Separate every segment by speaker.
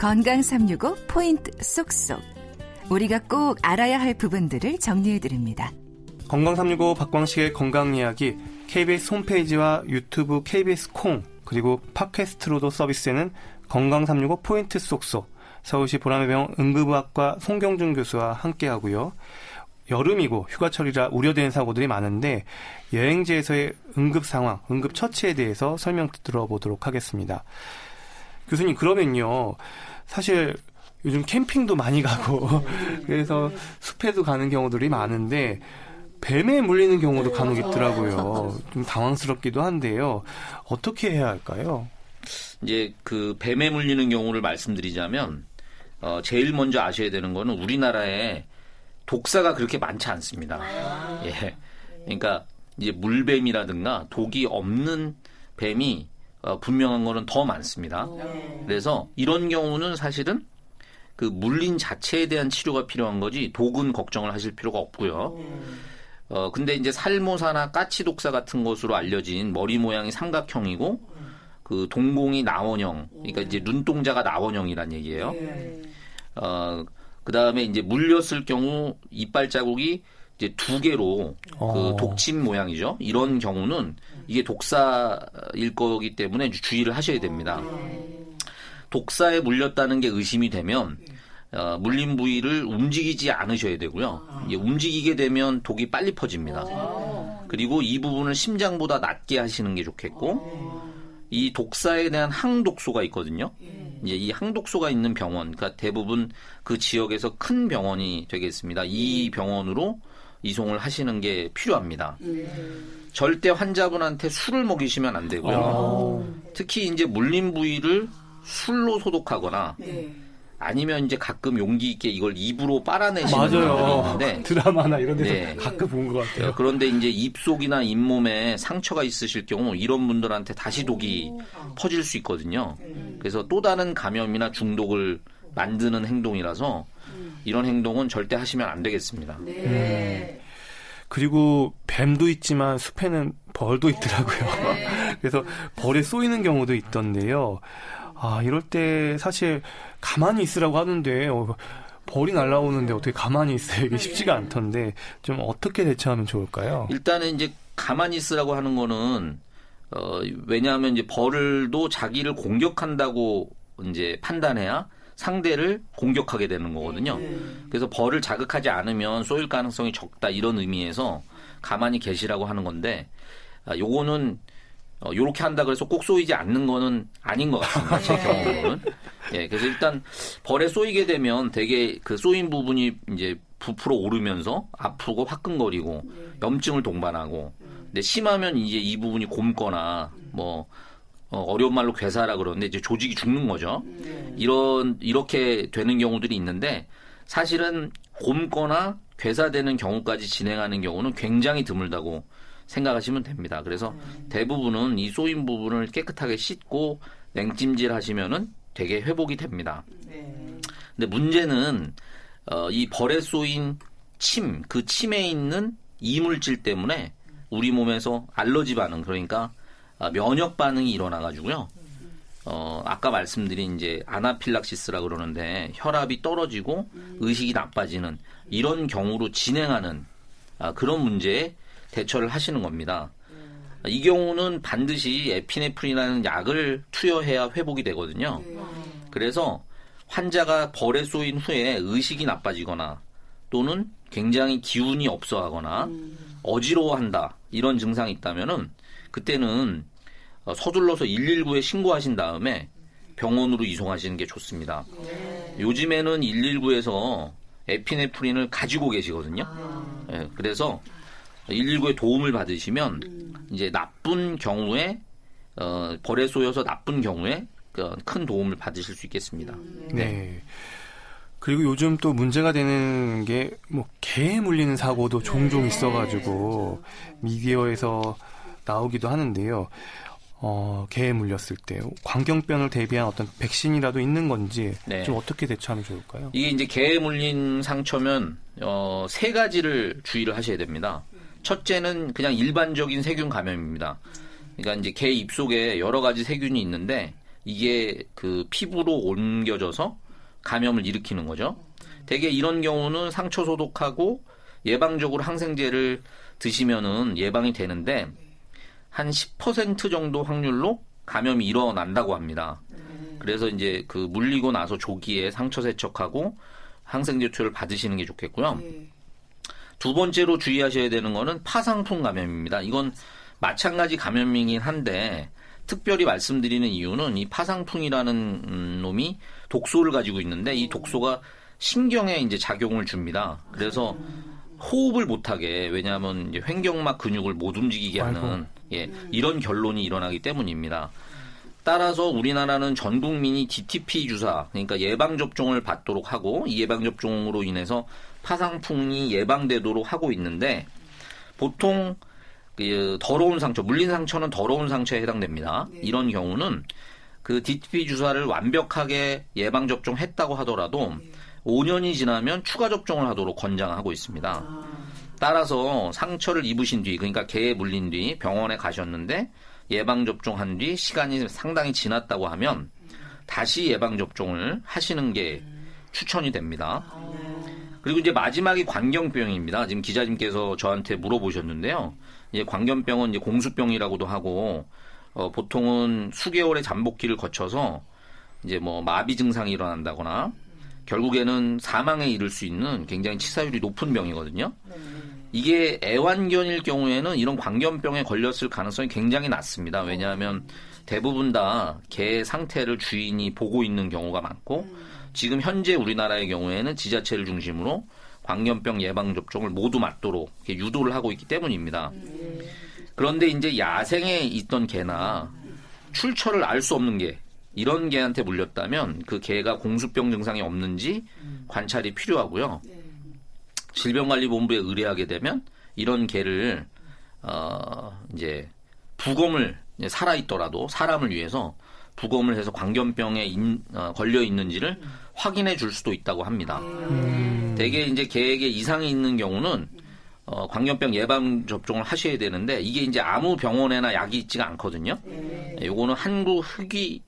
Speaker 1: 건강 365 포인트 쏙쏙. 우리가 꼭 알아야 할 부분들을 정리해 드립니다.
Speaker 2: 건강 365 박광식의 건강 이야기 KBS 홈페이지와 유튜브 KBS 콩 그리고 팟캐스트로도 서비스되는 건강 365 포인트 쏙쏙 서울시 보라매병 응급의학과 송경준 교수와 함께 하고요. 여름이고 휴가철이라 우려되는 사고들이 많은데 여행지에서의 응급 상황, 응급 처치에 대해서 설명 들어보도록 하겠습니다. 교수님 그러면요. 사실 요즘 캠핑도 많이 가고 그래서 숲에도 가는 경우들이 많은데 뱀에 물리는 경우도 간혹 있더라고요. 좀 당황스럽기도 한데요. 어떻게 해야 할까요?
Speaker 3: 이제 그 뱀에 물리는 경우를 말씀드리자면 어, 제일 먼저 아셔야 되는 거는 우리나라에 독사가 그렇게 많지 않습니다. 아. 예. 그러니까 이제 물뱀이라든가 독이 없는 뱀이 어, 분명한 거는 더 많습니다. 그래서 이런 경우는 사실은 그 물린 자체에 대한 치료가 필요한 거지 독은 걱정을 하실 필요가 없고요. 어, 근데 이제 살모사나 까치 독사 같은 것으로 알려진 머리 모양이 삼각형이고 그 동공이 나원형, 그러니까 이제 눈동자가 나원형이란 얘기예요. 어, 그 다음에 이제 물렸을 경우 이빨 자국이 이제 두 개로 그 어. 독침 모양이죠. 이런 경우는 이게 독사일 거기 때문에 주의를 하셔야 됩니다. 독사에 물렸다는 게 의심이 되면 어, 물린 부위를 움직이지 않으셔야 되고요. 예, 움직이게 되면 독이 빨리 퍼집니다. 그리고 이 부분을 심장보다 낮게 하시는 게 좋겠고 이 독사에 대한 항독소가 있거든요. 이제 이 항독소가 있는 병원, 그러니까 대부분 그 지역에서 큰 병원이 되겠습니다. 이 병원으로 이송을 하시는 게 필요합니다. 절대 환자분한테 술을 먹이시면 안 되고요. 아. 특히 이제 물린 부위를 술로 소독하거나 네. 아니면 이제 가끔 용기 있게 이걸 입으로 빨아내시는 분들이 있는데
Speaker 2: 드라마나 이런 데서 네. 가끔 본 것 같아요.
Speaker 3: 그런데 이제 입속이나 잇몸에 상처가 있으실 경우 이런 분들한테 다시 독이 퍼질 수 있거든요. 그래서 또 다른 감염이나 중독을 만드는 행동이라서 이런 행동은 절대 하시면 안 되겠습니다. 네. 음.
Speaker 2: 그리고 뱀도 있지만 숲에는 벌도 있더라고요. 네. 그래서 벌에 쏘이는 경우도 있던데요. 아, 이럴 때 사실 가만히 있으라고 하는데 어, 벌이 날라오는데 어떻게 가만히 있어야 이게 쉽지가 않던데 좀 어떻게 대처하면 좋을까요?
Speaker 3: 일단은 이제 가만히 있으라고 하는 거는 어, 왜냐하면 이제 벌도 자기를 공격한다고 이제 판단해야 상대를 공격하게 되는 거거든요. 네. 그래서 벌을 자극하지 않으면 쏘일 가능성이 적다 이런 의미에서 가만히 계시라고 하는 건데 아, 요거는 어, 요렇게 한다 그래서 꼭 쏘이지 않는 거는 아닌 것 같습니다. 제 네. 경험으로는. 예, 그래서 일단 벌에 쏘이게 되면 되게 그 쏘인 부분이 이제 부풀어 오르면서 아프고 화끈거리고 염증을 동반하고 근데 심하면 이제 이 부분이 곪거나 뭐 어, 어려운 말로 괴사라 그러는데 이제 조직이 죽는 거죠. 이런 이렇게 되는 경우들이 있는데 사실은 곪거나 괴사되는 경우까지 진행하는 경우는 굉장히 드물다고 생각하시면 됩니다. 그래서 대부분은 이 쏘인 부분을 깨끗하게 씻고 냉찜질 하시면은 되게 회복이 됩니다. 근데 문제는 어, 이 벌에 쏘인 침, 그 침에 있는 이물질 때문에 우리 몸에서 알러지 반응, 그러니까 아, 면역 반응이 일어나 가지고요. 어, 아까 말씀드린 이제 아나필락시스라 그러는데 혈압이 떨어지고 의식이 나빠지는 이런 경우로 진행하는 아, 그런 문제에 대처를 하시는 겁니다. 이 경우는 반드시 에피네프린이라는 약을 투여해야 회복이 되거든요. 그래서 환자가 벌에 쏘인 후에 의식이 나빠지거나 또는 굉장히 기운이 없어 하거나 어지러워한다 이런 증상이 있다면은 그때는 서둘러서 119에 신고하신 다음에 병원으로 이송하시는 게 좋습니다. 요즘에는 119에서 에피네프린을 가지고 계시거든요. 네, 그래서 119에 도움을 받으시면 음. 이제 나쁜 경우에 어, 벌에 쏘여서 나쁜 경우에 그큰 도움을 받으실 수 있겠습니다. 음.
Speaker 2: 네. 네. 그리고 요즘 또 문제가 되는 게 뭐 개에 물리는 사고도 종종 네. 있어가지고 미디어에서 나오기도 하는데요. 어, 개에 물렸을 때 광경병을 대비한 어떤 백신이라도 있는 건지 네. 좀 어떻게 대처하면 좋을까요?
Speaker 3: 이게 이제 개에 물린 상처면 어, 세 가지를 주의를 하셔야 됩니다. 첫째는 그냥 일반적인 세균 감염입니다. 그러니까 이제 개 입속에 여러 가지 세균이 있는데 이게 그 피부로 옮겨져서 감염을 일으키는 거죠. 대개 이런 경우는 상처 소독하고 예방적으로 항생제를 드시면은 예방이 되는데 한 10% 정도 확률로 감염이 일어난다고 합니다. 그래서 이제 그 물리고 나서 조기에 상처 세척하고 항생제 투여를 받으시는 게 좋겠고요. 두 번째로 주의하셔야 되는 거는 파상풍 감염입니다. 이건 마찬가지 감염이긴 한데 특별히 말씀드리는 이유는 이 파상풍이라는 음, 놈이 독소를 가지고 있는데 이 독소가 신경에 이제 작용을 줍니다. 그래서 호흡을 못하게 왜냐하면 이제 횡격막 근육을 못 움직이게 하는 예, 이런 결론이 일어나기 때문입니다. 따라서 우리나라는 전 국민이 DTP 주사 그러니까 예방 접종을 받도록 하고 이 예방 접종으로 인해서 파상풍이 예방되도록 하고 있는데 보통 그 더러운 상처, 물린 상처는 더러운 상처에 해당됩니다. 네. 이런 경우는 그 DTP 주사를 완벽하게 예방 접종했다고 하더라도 네. 5년이 지나면 추가 접종을 하도록 권장하고 있습니다. 아. 따라서 상처를 입으신 뒤, 그러니까 개에 물린 뒤 병원에 가셨는데 예방 접종한 뒤 시간이 상당히 지났다고 하면 다시 예방 접종을 하시는 게 추천이 됩니다. 그리고 이제 마지막이 광견병입니다. 지금 기자님께서 저한테 물어보셨는데요. 이제 광견병은 이제 공수병이라고도 하고 어, 보통은 수개월의 잠복기를 거쳐서 이제 뭐 마비 증상이 일어난다거나 결국에는 사망에 이를 수 있는 굉장히 치사율이 높은 병이거든요. 이게 애완견일 경우에는 이런 광견병에 걸렸을 가능성이 굉장히 낮습니다. 왜냐하면 대부분 다 개 상태를 주인이 보고 있는 경우가 많고 지금 현재 우리나라의 경우에는 지자체를 중심으로 광견병 예방 접종을 모두 맞도록 유도를 하고 있기 때문입니다. 그런데 이제 야생에 있던 개나 출처를 알 수 없는 개 이런 개한테 물렸다면 그 개가 공수병 증상이 없는지 관찰이 필요하고요. 질병관리본부에 의뢰하게 되면 이런 개를 어 이제 부검을 살아 있더라도 사람을 위해서 부검을 해서 광견병에 인, 어, 걸려 있는지를 확인해 줄 수도 있다고 합니다. 음. 대개 이제 개에게 이상이 있는 경우는 어, 광견병 예방 접종을 하셔야 되는데 이게 이제 아무 병원에나 약이 있지가 않거든요. 네. 요거는 한국 흑위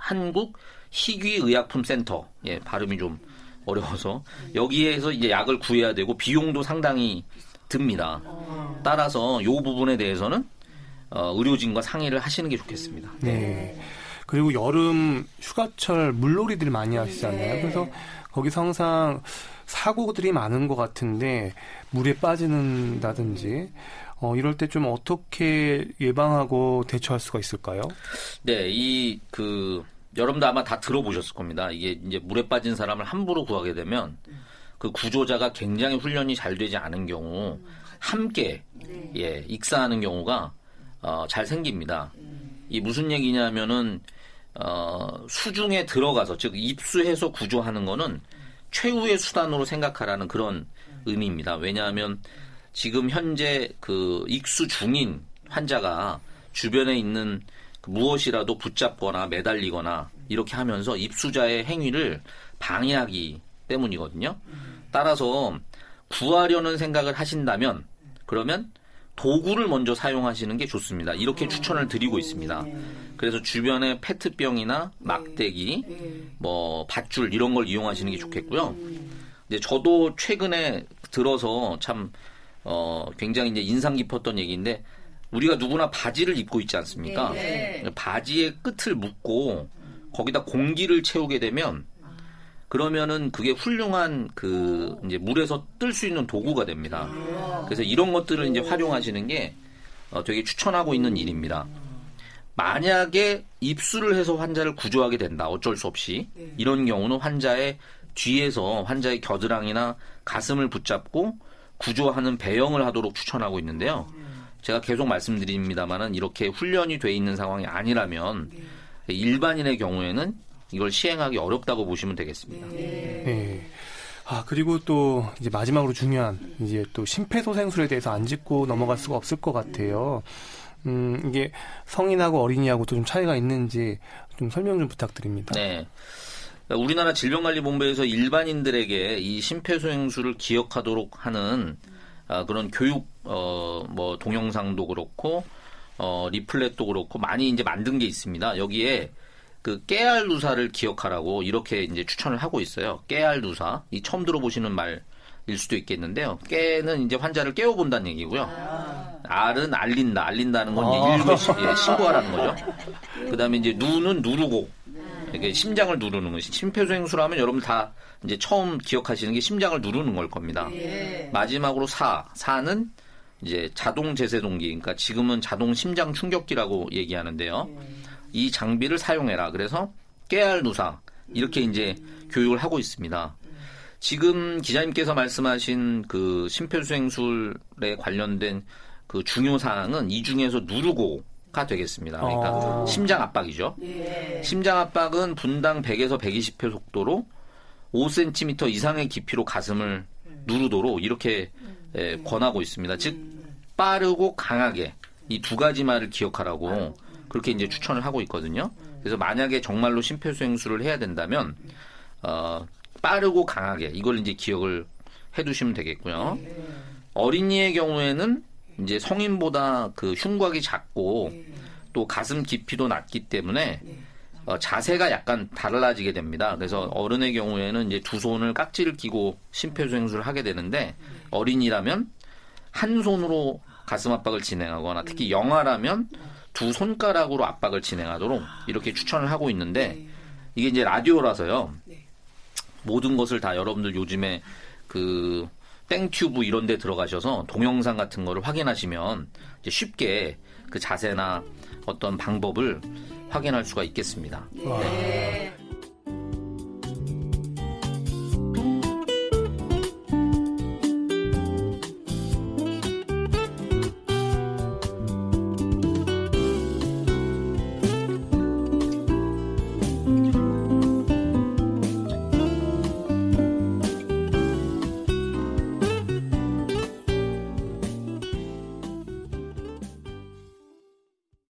Speaker 3: 한국 희귀의약품 센터 예 발음이 좀 어려워서 여기에서 이제 약을 구해야 되고 비용도 상당히 듭니다. 따라서 요 부분에 대해서는 어, 의료진과 상의를 하시는 게 좋겠습니다.
Speaker 2: 네. 그리고 여름 휴가철 물놀이들 많이 하시잖아요. 네. 그래서 거기서 항상 사고들이 많은 것 같은데 물에 빠지는다든지 어, 이럴 때 좀 어떻게 예방하고 대처할 수가 있을까요?
Speaker 3: 네, 이 그 여러분도 아마 다 들어보셨을 겁니다. 이게 이제 물에 빠진 사람을 함부로 구하게 되면 그 구조자가 굉장히 훈련이 잘 되지 않은 경우 함께 예 익사하는 경우가 어, 잘 생깁니다. 이 무슨 얘기냐면은 어, 수중에 들어가서 즉 입수해서 구조하는 거는 최후의 수단으로 생각하라는 그런 의미입니다. 왜냐하면 지금 현재 그 익수 중인 환자가 주변에 있는 그 무엇이라도 붙잡거나 매달리거나 이렇게 하면서 입수자의 행위를 방해하기 때문이거든요. 따라서 구하려는 생각을 하신다면 그러면 도구를 먼저 사용하시는 게 좋습니다. 이렇게 추천을 드리고 있습니다. 그래서 주변에 페트병이나 막대기, 뭐 밧줄 이런 걸 이용하시는 게 좋겠고요. 이제 저도 최근에 들어서 참 어, 굉장히 이제 인상 깊었던 얘기인데 우리가 누구나 바지를 입고 있지 않습니까? 네. 바지의 끝을 묶고 거기다 공기를 채우게 되면 그러면은 그게 훌륭한 그 이제 물에서 뜰 수 있는 도구가 됩니다. 그래서 이런 것들을 이제 활용하시는 게 어, 되게 추천하고 있는 일입니다. 만약에 입수를 해서 환자를 구조하게 된다. 어쩔 수 없이 이런 경우는 환자의 뒤에서 환자의 겨드랑이나 가슴을 붙잡고 구조하는 배영을 하도록 추천하고 있는데요. 제가 계속 말씀드립니다만은 이렇게 훈련이 돼 있는 상황이 아니라면 네. 일반인의 경우에는 이걸 시행하기 어렵다고 보시면 되겠습니다. 네.
Speaker 2: 네. 아 그리고 또 이제 마지막으로 중요한 이제 또 심폐소생술에 대해서 안 짚고 넘어갈 수가 없을 것 같아요. 음 이게 성인하고 어린이하고 또 좀 차이가 있는지 좀 설명 좀 부탁드립니다.
Speaker 3: 네. 우리나라 질병관리본부에서 일반인들에게 이 심폐소생술을 기억하도록 하는 아, 그런 교육 어, 뭐 동영상도 그렇고 어, 리플렛도 그렇고 많이 이제 만든 게 있습니다. 여기에 그 깨알 누사를 기억하라고 이렇게 이제 추천을 하고 있어요. 깨알 누사. 이 처음 들어보시는 말일 수도 있겠는데요. 깨는 이제 환자를 깨워본다는 얘기고요. 알은 알린다. 알린다는 건 이제 일부 시- 예, 신고하라는 거죠. 그 다음에 이제 누는 누르고. 이게 심장을 누르는 거. 심폐소생술하면 여러분 다 이제 처음 기억하시는 게 심장을 누르는 걸 겁니다. 마지막으로 사. 사는 이제 자동 제세동기. 그러니까 지금은 자동 심장 충격기라고 얘기하는데요. 이 장비를 사용해라. 그래서 깨알 누사. 이렇게 이제 교육을 하고 있습니다. 지금 기자님께서 말씀하신 그 심폐소생술에 관련된 그 중요 사항은 이 중에서 누르고 가 되겠습니다. 그러니까
Speaker 2: 어.
Speaker 3: 심장 압박이죠. 심장 압박은 분당 100에서 120회 속도로 5cm 이상의 깊이로 가슴을 누르도록 이렇게 에, 권하고 있습니다. 즉 빠르고 강하게 이 두 가지 말을 기억하라고 그렇게 이제 추천을 하고 있거든요. 그래서 만약에 정말로 심폐소생술을 해야 된다면 어, 빠르고 강하게 이걸 이제 기억을 해두시면 되겠고요. 어린이의 경우에는 이제 성인보다 그 흉곽이 작고 또 가슴 깊이도 낮기 때문에 어, 자세가 약간 달라지게 됩니다. 그래서 어른의 경우에는 이제 두 손을 깍지를 끼고 심폐소생술을 하게 되는데 어린이라면 한 손으로 가슴 압박을 진행하거나 특히 영아라면 두 손가락으로 압박을 진행하도록 이렇게 추천을 하고 있는데 이게 이제 라디오라서요. 모든 것을 다 여러분들 요즘에 그 땡튜브 이런 데 들어가셔서 동영상 같은 거를 확인하시면 이제 쉽게 그 자세나 어떤 방법을 확인할 수가 있겠습니다.
Speaker 2: 와.